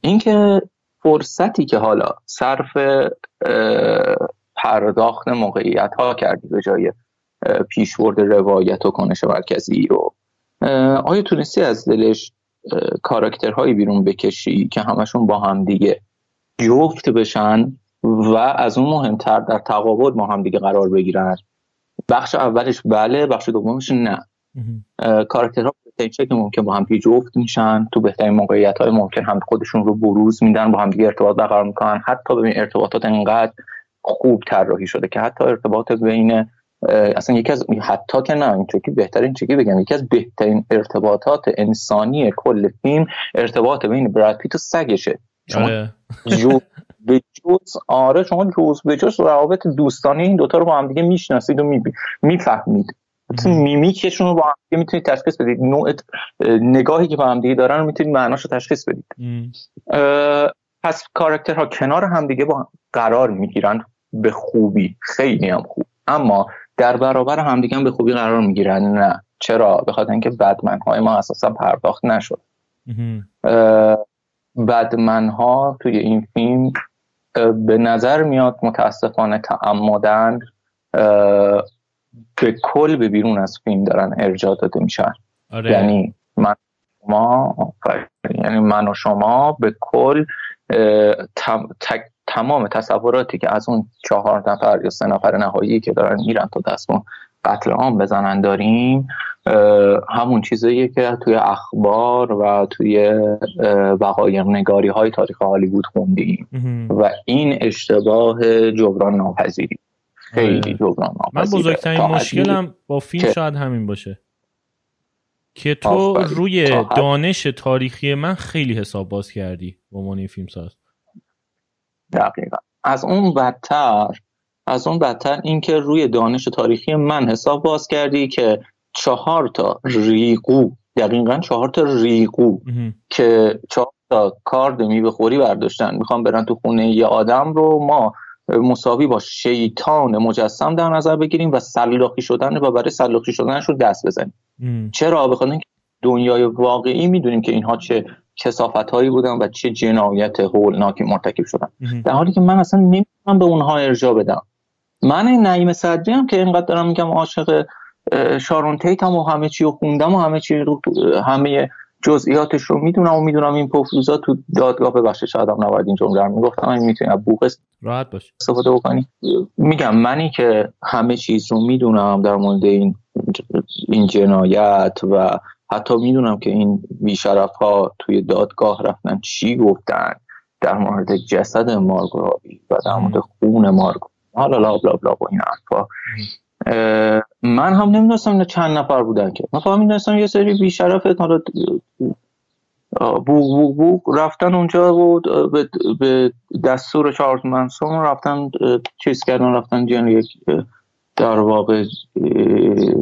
اینکه فرصتی که حالا صرف پرداخت موقعیت ها کردی به جای پیشورد روایت و کنش مرکزی رو آیا تونستی از دلش کاراکترهایی بیرون بکشی که همشون با هم دیگه جفت بشن و از اون مهمتر در تقابل با هم دیگه قرار بگیرن؟ بخش اولش بله بخش دومش نه. کاراکترها به که ممکن با هم جفت میشن. تو بهترین موقعیت های ممکن هم خودشون رو بروز میدن با هم دیگه ارتباط برقرار می‌کنن. حتی ببین ارتباطات انقدر خوب طراحی شده که حتی ارتباط بین اصلا یکی از حتی که نه این چکی بهترین چکی بگم یکی از بهترین ارتباطات انسانی کل فیلم ارتباط بین براد پیت و سگشه. شما آره. جو به جز آره شما جز به جز روابط دوستانه این دوتا رو با هم دیگه می‌شناسید و می‌فهمید. میمیکشون رو با هم دیگه می‌تونید تشخیص بدید نوع نگاهی که با هم دیگه دارن رو می‌تونید معناش رو تشخیص بدید پس کاراکترها کنار هم دیگه با قرار می‌گیرن به خوبی. خیلی هم خوب. اما در برابر همدیگه هم به خوبی قرار می‌گیرن. نه. چرا؟ بخاطر اینکه بدمن های ما اساسا پرداخت نشد. بدمن ها توی این فیلم به نظر میاد متاسفانه تعمدن به کل به بیرون از فیلم دارن ارجاع داده میشن. آره. یعنی من شما یعنی من و شما به کل تمام تصوراتی که از اون چهار نفر یا سه نفر نهایی که دارن میرن تا دستمون قتل عام بزنن داریم همون چیزاییه که توی اخبار و توی وقایق نگاری های تاریخ هالیوود خوندیم. و این اشتباه جبران ناپذیری. خیلی آره. جبران من بزرگترین مشکلم با فیلم شاید همین باشه. که تو روی دانش تاریخی من خیلی حساب باز کردی به عنوان فیلم ساز دقیقا. از اون بدتر از اون بدتر اینکه روی دانش تاریخی من حساب باز کردی که چهار تا ریقو دقیقا چهار تا ریقو که چهار تا کارد میوه خوری برداشتن. می‌خوام برن تو خونه یه آدم رو ما مساوی با شیطان مجسم در نظر بگیریم و سلاخی شدن و برای سلاخی شدنش رو دست بزنیم. چرا؟ بخاطر اینکه دنیای واقعی می‌دونیم که اینها چه کسافت هایی بودن و چه جنایت هولناکی مرتکب شدن. در حالی که من اصلا نمی‌تونم به اونها ارجا بدم. من این نعیم صدری هم که اینقدر دارم میگم عاشق شارون تیتم و همه چی رو خوندم و همه چی رو همه جزئیاتش رو می‌دونم و می‌دونم این پفلوزا تو دادگاه ببخشید شاید هم نباید این جمله رو می‌گفتم این می‌تونی از بوق راحت باش. استفاده بکنی. میگم منی که همه چیز رو می‌دونم در مورد این این جنایت و حتی می‌دونم که این بیشرف ها توی دادگاه رفتن. چی گفتن؟ در مورد جسد مارگرابی و در مورد خون مارگو حالا لا بلا بلا با این حرفا. من هم نمی‌دونستم چند نفر بودن که. من فقط می‌دونستم یه سری بیشرف حالا بو بو رفتن اونجا بود به دستور چارلز منسون رفتن چیز کردن رفتن جن یک در واقع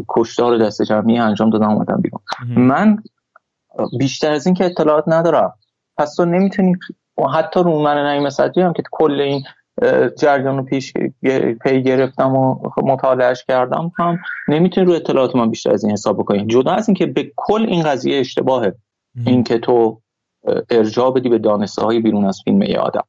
کشتار دست جمعی انجام دادن اومدن بیرون. من بیشتر از این که اطلاعات ندارم. پس تو نمی‌تونی حتی رو من نعیم صدری هم که کل این جریان رو پیش پی گرفتم و مطالعهش کردم. هم نمی‌تونی رو اطلاعات من بیشتر از این حساب بکنی. جدا از اینکه به کل این قضیه اشتباهه. اینکه تو ارجاع بدی به دانسته های بیرون از فیلم ای آدم.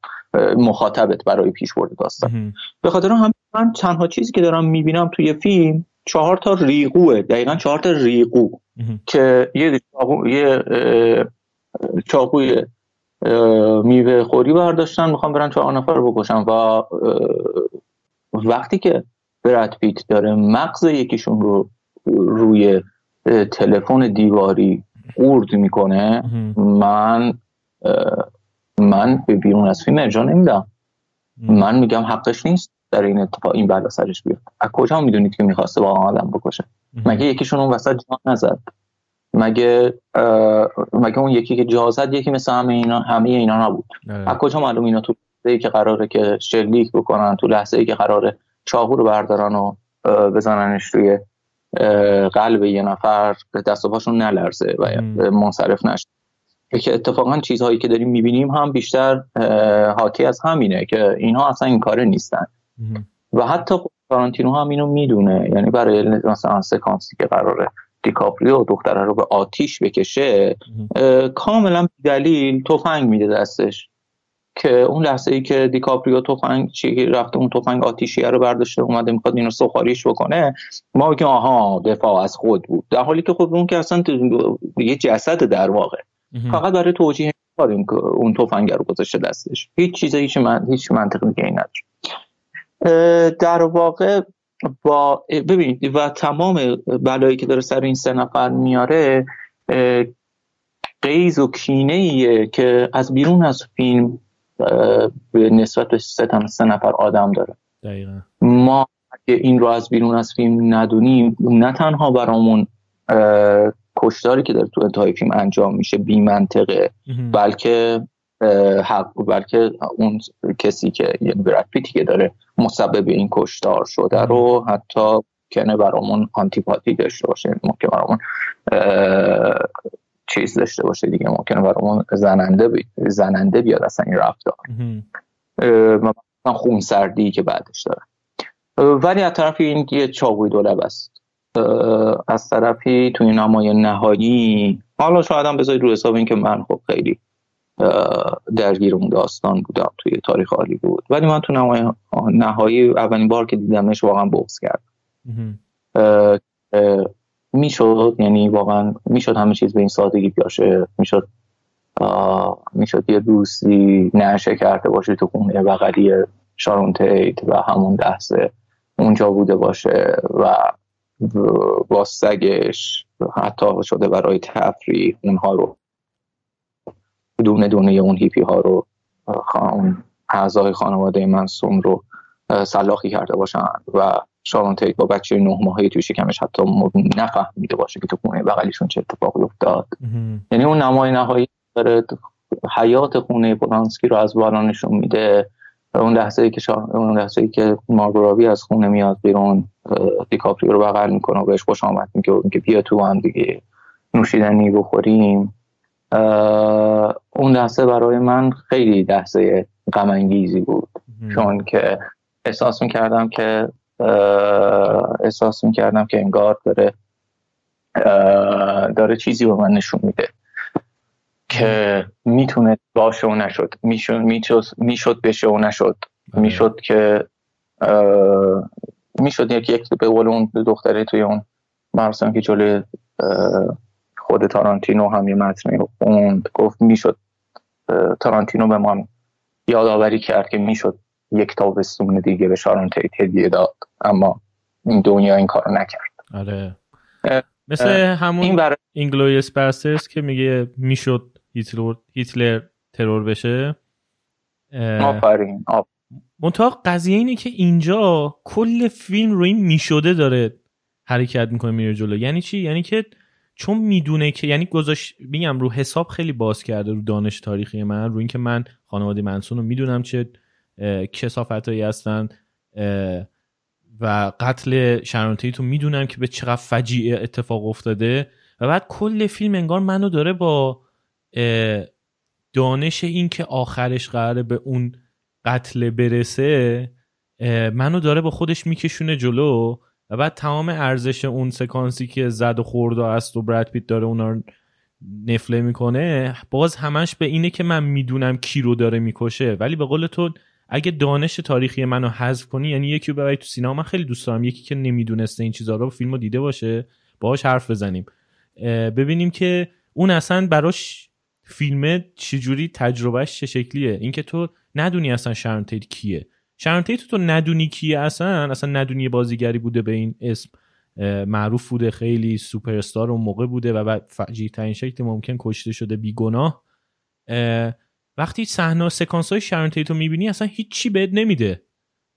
مخاطبت برای پیش برده داستان. به خاطر هم من تنها چیزی که دارم می‌بینم توی فیلم چهار تا ریقوه. دقیقا چهار تا ریقو که یه یه چاقوی میوه خوری برداشتن می‌خوام برن چهار نفر بکشن و وقتی که برد پیت داره مغز یکیشون رو روی تلفن دیواری قورد می‌کنه من من به بیرون از فیلم ارجا نمیدم. من میگم حقش نیست در این اتفاق این بلا سرش بیاد از کجا می‌دونید که می‌خواسته با آدم بکشه؟ مگه یکیشون اون وسط جان نزد؟ مگه مگه اون یکی که جا زد یکی مثل همه اینا همه اینا نبود؟ آره. از کجا معلوم اینا تو لحظه که قراره که شلیک بکنن تو لحظه ای که قراره چاقو رو بردارن و بزننش توی قلب یه نفر به دست و پاشون نلرزه و منصرف نشه. که اتفاقا چیزهایی که داریم می‌بینیم هم بیشتر حاکی از همینه که اینها اصلا این کاره نیستن. و حتی تارانتینو هم اینو می‌دونه. یعنی برای مثلا سکانسی که قراره دیکاپریو دختره رو به آتیش بکشه کاملا دلیل تفنگ میده دستش. که اون لحظه ای که دیکاپریو تفنگ چی رفته اون تفنگ آتیشیه رو برداشته اومده می‌خواد اینو سخاریش بکنه ما بگیم آها دفاع از خود بود. در حالی که خب اون که اصلا یه جسد در واقع. فقط برای توجیه اون تفنگ رو گذاشته دستش. هیچ چیزی هیچ من هیچ منطق دیگه نداره. در واقع با ببینید و تمام بلایی که داره سر این سه نفر میاره قیز و کینه ایه که از بیرون از فیلم به نسبت به سه, سه نفر آدم داره دقیقا. ما اگه این رو از بیرون از فیلم ندونیم نه تنها برامون کشتاری که داره تو انتهای فیلم انجام میشه بی منطقه بلکه حق بلکه اون کسی که یعنی براد پیتی که داره مسبب این کشتار شده رو حتی کنه برامون آنتیپاتی داشته باشه ممکن برامون چیز داشته باشه دیگه ممکنه برامون زننده بی... زننده بیاد اصلا این رفتار. مثلا خون سردی که بعدش داره. ولی از طرفی این یه چاقوی دولب است از طرفی توی نمای نهایی حالا شاید هم بذارید رو حساب این که من خب خیلی درگیر اون داستان بودم توی تاریخ عالی بود. ولی من تو نهایی اولین بار که دیدمش واقعا بغض کرد. می‌شد یعنی واقعا می‌شد همه چیز به این سادگی بیاشه. می‌شد می‌شد یه دوستی نشه کرده باشه تو خونه بغلی شارون تیت و همون لحظه اونجا بوده باشه و با سگش حتی شده برای تفریح اونها رو دونه دونه اون هیپی ها رو اون اعضای خانواده منصوم رو سلاخی کرده باشن و شارون تیت با بچه نه ماهی توی شکمش حتی نفهمیده باشه که تو خونه بغلیشون چه اتفاقی افتاد. یعنی اون نمای نهایی داره حیات خونه پولانسکی رو از بالا نشون میده. اون لحظه ای که شا... اون لحظه ای که مارگورابی از خونه میاد بیرون دیکاپریو رو بغل می‌کنه و بهش خوش آمد میگه که بیا تو هم دیگه نوشیدنی بخوریم. اون لحظه برای من خیلی لحظه غم بود. چون که احساس می‌کردم که احساس می‌کردم که انگار داره داره چیزی به من نشون میده که می‌تونه باشه و نشد. می‌شد می‌شد بشه و نشد. بله. می‌شد که می‌شد یک یک به قول اون دختره توی اون مراسم که جلوی خود تارانتینو هم یه متنی رو خوند. گفت می‌شد تارانتینو به ما یادآوری کرد که می‌شد یک تابستون دیگه به شارون تیت هدیه داد. اما این دنیا این کارو نکرد. آره. مثل همون این بر... Inglourious Basterds که میگه می‌شد هیتلر, هیتلر ترور بشه. آفرین. منتها قضیه اینه که اینجا کل فیلم رو این می‌شده داره حرکت می‌کنه میره جلو. یعنی چی؟ یعنی که چون می‌دونه که یعنی گذاشت میگم رو حساب خیلی باز کرده رو دانش تاریخی من رو اینکه من خانواده منسون رو می‌دونم چه کسافت هایی هستن و قتل شرانتی تو می‌دونم که به چقدر فجیعه اتفاق افتاده. و بعد کل فیلم انگار منو داره با دانش این که آخرش قراره به اون قتل برسه منو داره با خودش میکشونه جلو. و بعد تمام ارزش اون سکانسی که زد و خورد و است و برد پیت داره اونا نفله می‌کنه باز همش به اینه که من می‌دونم کی رو داره می‌کشه. ولی به قول تو اگه دانش تاریخی منو حذف کنی یعنی یکی رو ببری تو سینما من خیلی دوست دارم. یکی که نمی‌دونسته این چیزا رو فیلمو دیده باشه باهاش حرف بزنیم. ببینیم که اون اصلا براش فیلم چجوری تجربهش چه شکلیه. اینکه تو ندونی اصلا شرون کیه. شرون تو تو ندونی کیه اصلا؟ اصلا ندونی بازیگری بوده به این اسم. معروف بوده خیلی سوپر استار اون موقع بوده و بعد فجیع ترین شکل ممکن کشته شده بیگناه وقتی صحنه سکانس های شرون تیتو می‌بینی اصلا هیچی بهت نمیده.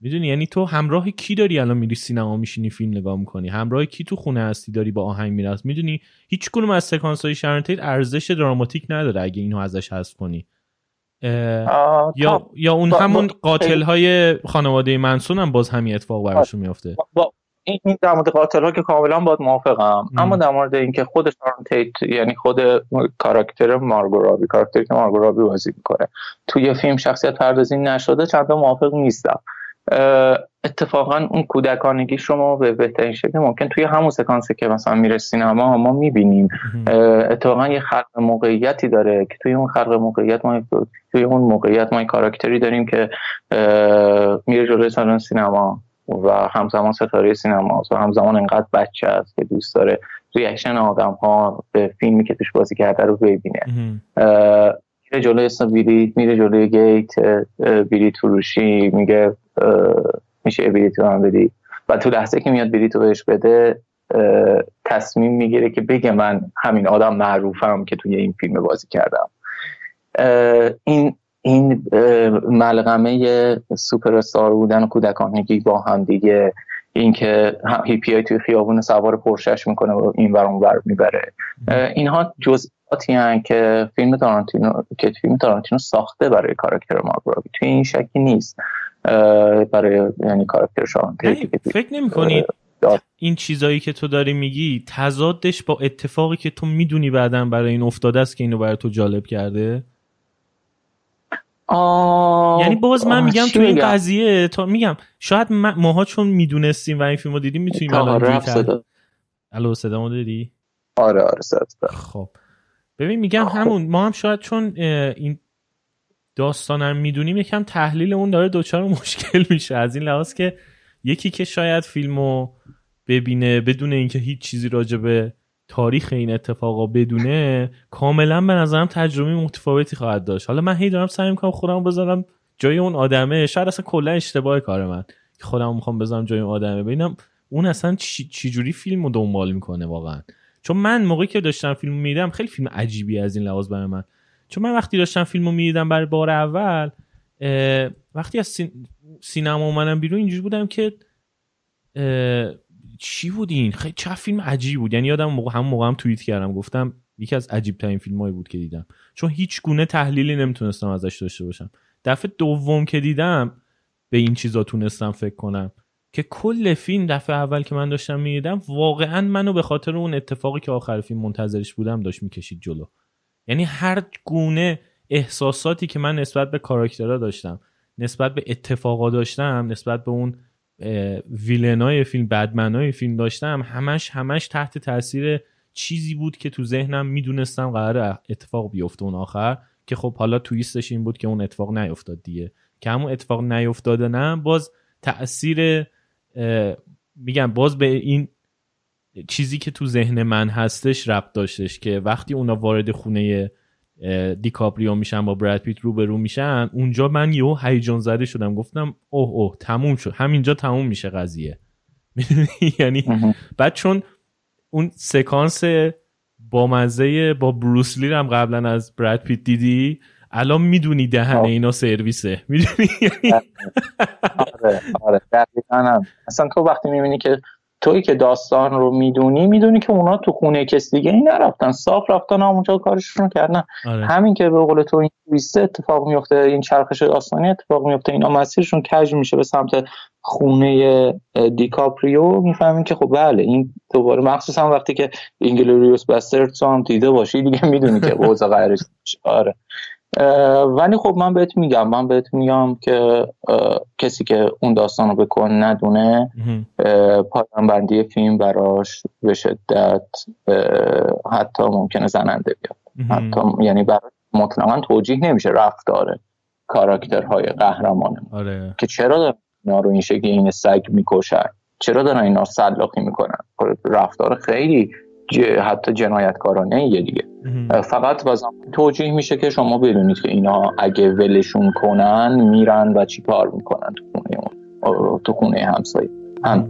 می‌دونی؟ یعنی تو همراه کی داری الان میری سینما میشینی فیلم نگاه می‌کنی؟ همراه کی تو خونه هستی داری با آهنگ می‌رفت می‌دونی؟ هیچ از سکانس های شرون ارزش دراماتیک نداره اگه اینو ازش حذف کنی. یا یا اون همون قاتل های خانواده منسون هم باز همین اتفاق براشون میافته؟ این در مورد قاتل ها که کاملا باید موافقم. اما در مورد اینکه خود شارون تیت یعنی خود کاراکتر مارگورابی کاراکتری که مارگورابی بازی می‌کنه توی فیلم شخصیت پردازی نشده چند موافق نیستم. اتفاقا اون کودکانگی شما به بهترین شکل ممکن توی همون سکانسی که مثلا میره سینما ما می‌بینیم. اتفاقا یه خلق موقعیتی داره که توی اون خلق موقعیت ما توی اون موقعیت ما کاراکتری داریم که میره جلوی سالن سینما و همزمان ستاره سینما و همزمان انقدر بچه است که دوست داره reaction آدم ها به فیلمی که توش بازی کرده رو ببینه. میره جلوی اسم میره جلوی gate بیلیت فروشی میگه میشه بلیط رو بدی. و تو لحظه که میاد بلیط رو بهش بده تصمیم می‌گیره که بگه من همین آدم معروفم که توی این فیلم بازی کردم. این این ملغمه سوپر استار بودن و کودکانگی با هم دیگه. اینکه هیپی های توی خیابون سوار پرشش می‌کنه و این برون بر می‌بره. اینها جزئیاتی هن که فیلم تارانتینو که فیلم تارانتینو ساخته برای کاراکتر مارگو توی این شکی نیست. برای یعنی کاراکتر فکر نمی کنید این چیزایی که تو داری میگی تضادش با اتفاقی که تو می‌دونی بعدا برای این افتاده است که اینو برای تو جالب کرده؟ یعنی باز من میگم تو این قضیه تا میگم شاید ماها چون می‌دونستیم و این فیلمو دیدیم می‌تونیم الان الو صدا داری؟ آره آره صدا خب. ببین میگم همون ما هم شاید چون این داستانم می‌دونیم یکم تحلیل اون داره دوچار مشکل میشه. از این لحاظ که یکی که شاید فیلمو ببینه بدون اینکه هیچ چیزی راجع به تاریخ این اتفاقا بدونه کاملا به نظرم تجربه متفاوتی خواهد داشت. حالا من هی دارم سعی می‌کنم خودم بذارم جای اون آدمه. شاید اصلا کلا اشتباه کار من که خودم می‌خوام بذارم جای اون آدمه. ببینم اون اصلا چی, جوری فیلم رو دنبال می‌کنه واقعا. چون من موقعی که داشتم فیلم میدم خیلی فیلم عجیبی از این لحاظ برای من. چون من وقتی داشتم فیلم رو می‌دیدم برای بار اول وقتی از سینما اومدم بیرون اینجوری بودم که چی بود این خیلی چه فیلم عجیب بود. یعنی یادم موقع هم موقع هم توییت کردم. گفتم یکی از عجیب ترین فیلم هایی بود که دیدم. چون هیچ گونه تحلیلی نمی‌تونستم ازش داشته باشم. دفعه دوم که دیدم به این چیزا تونستم فکر کنم. که کل فیلم دفعه اول که من داشتم می‌دیدم واقعا منو به خاطر اون اتفاقی که آخر فیلم منتظرش بودم داشت می‌کشید جلو. یعنی هر گونه احساساتی که من نسبت به کاراکترها داشتم نسبت به اتفاقا داشتم نسبت به اون ویلنای فیلم بدمنای فیلم داشتم همش همش تحت تاثیر چیزی بود که تو ذهنم می‌دونستم قرار اتفاق بیفته اون آخر که خب حالا تویستش این بود که اون اتفاق نیفتاد دیگه. که همون اتفاق نیفتاده نه باز تاثیر میگم باز به این چیزی که تو ذهن من هستش ربط داشتش که وقتی اونا وارد خونه دیکاپریو میشن با براد پیت رو میشن اونجا من یهو هیجان زده شدم. گفتم اوه اوه تموم شد. همینجا تموم میشه قضیه. یعنی بعد چون اون سکانس با مزه با بروسلی هم قبلا از براد پیت دیدی الان می‌دونی دهن اینا سرویسه. می‌دونی؟ آره آره اصلا تو وقتی می‌بینی که توی که داستان رو می‌دونی می‌دونی که اونا تو خونه کس دیگه ای نرفتن. صاف رفتن اونجا کارشونو کردن. آره. همین که به قول تو این twist ه اتفاق میفته این چرخش داستانی اتفاق میفته اینا مسیرشون کج میشه به سمت خونه دیکاپریو؟ می‌فهمین که خب بله این دوباره مخصوصا وقتی که Inglourious Basterd هم دیده باشی دیگه می‌دونی که اوضاع قرارش آره. ولی خب من بهت میگم من بهت میگم که کسی که اون داستان رو به کن ندونه پایان بندی فیلم براش به شدت حتی ممکنه زننده بیاد. حتی یعنی براش مطلقا توجیه نمیشه رفتار کاراکترهای قهرمانه آره. که چرا دارن اینا رو این شکلی این سگ می‌کشن؟ چرا دارن اینا سلاخی می‌کنن؟ رفتار خیلی حتی جنایتکارانه یه دیگه. فقط بازم توجیه میشه که شما بدونید که اینا اگه ولشون کنن میرن و چی کار می‌کنن تو خونه تو خونه همسایه. هم.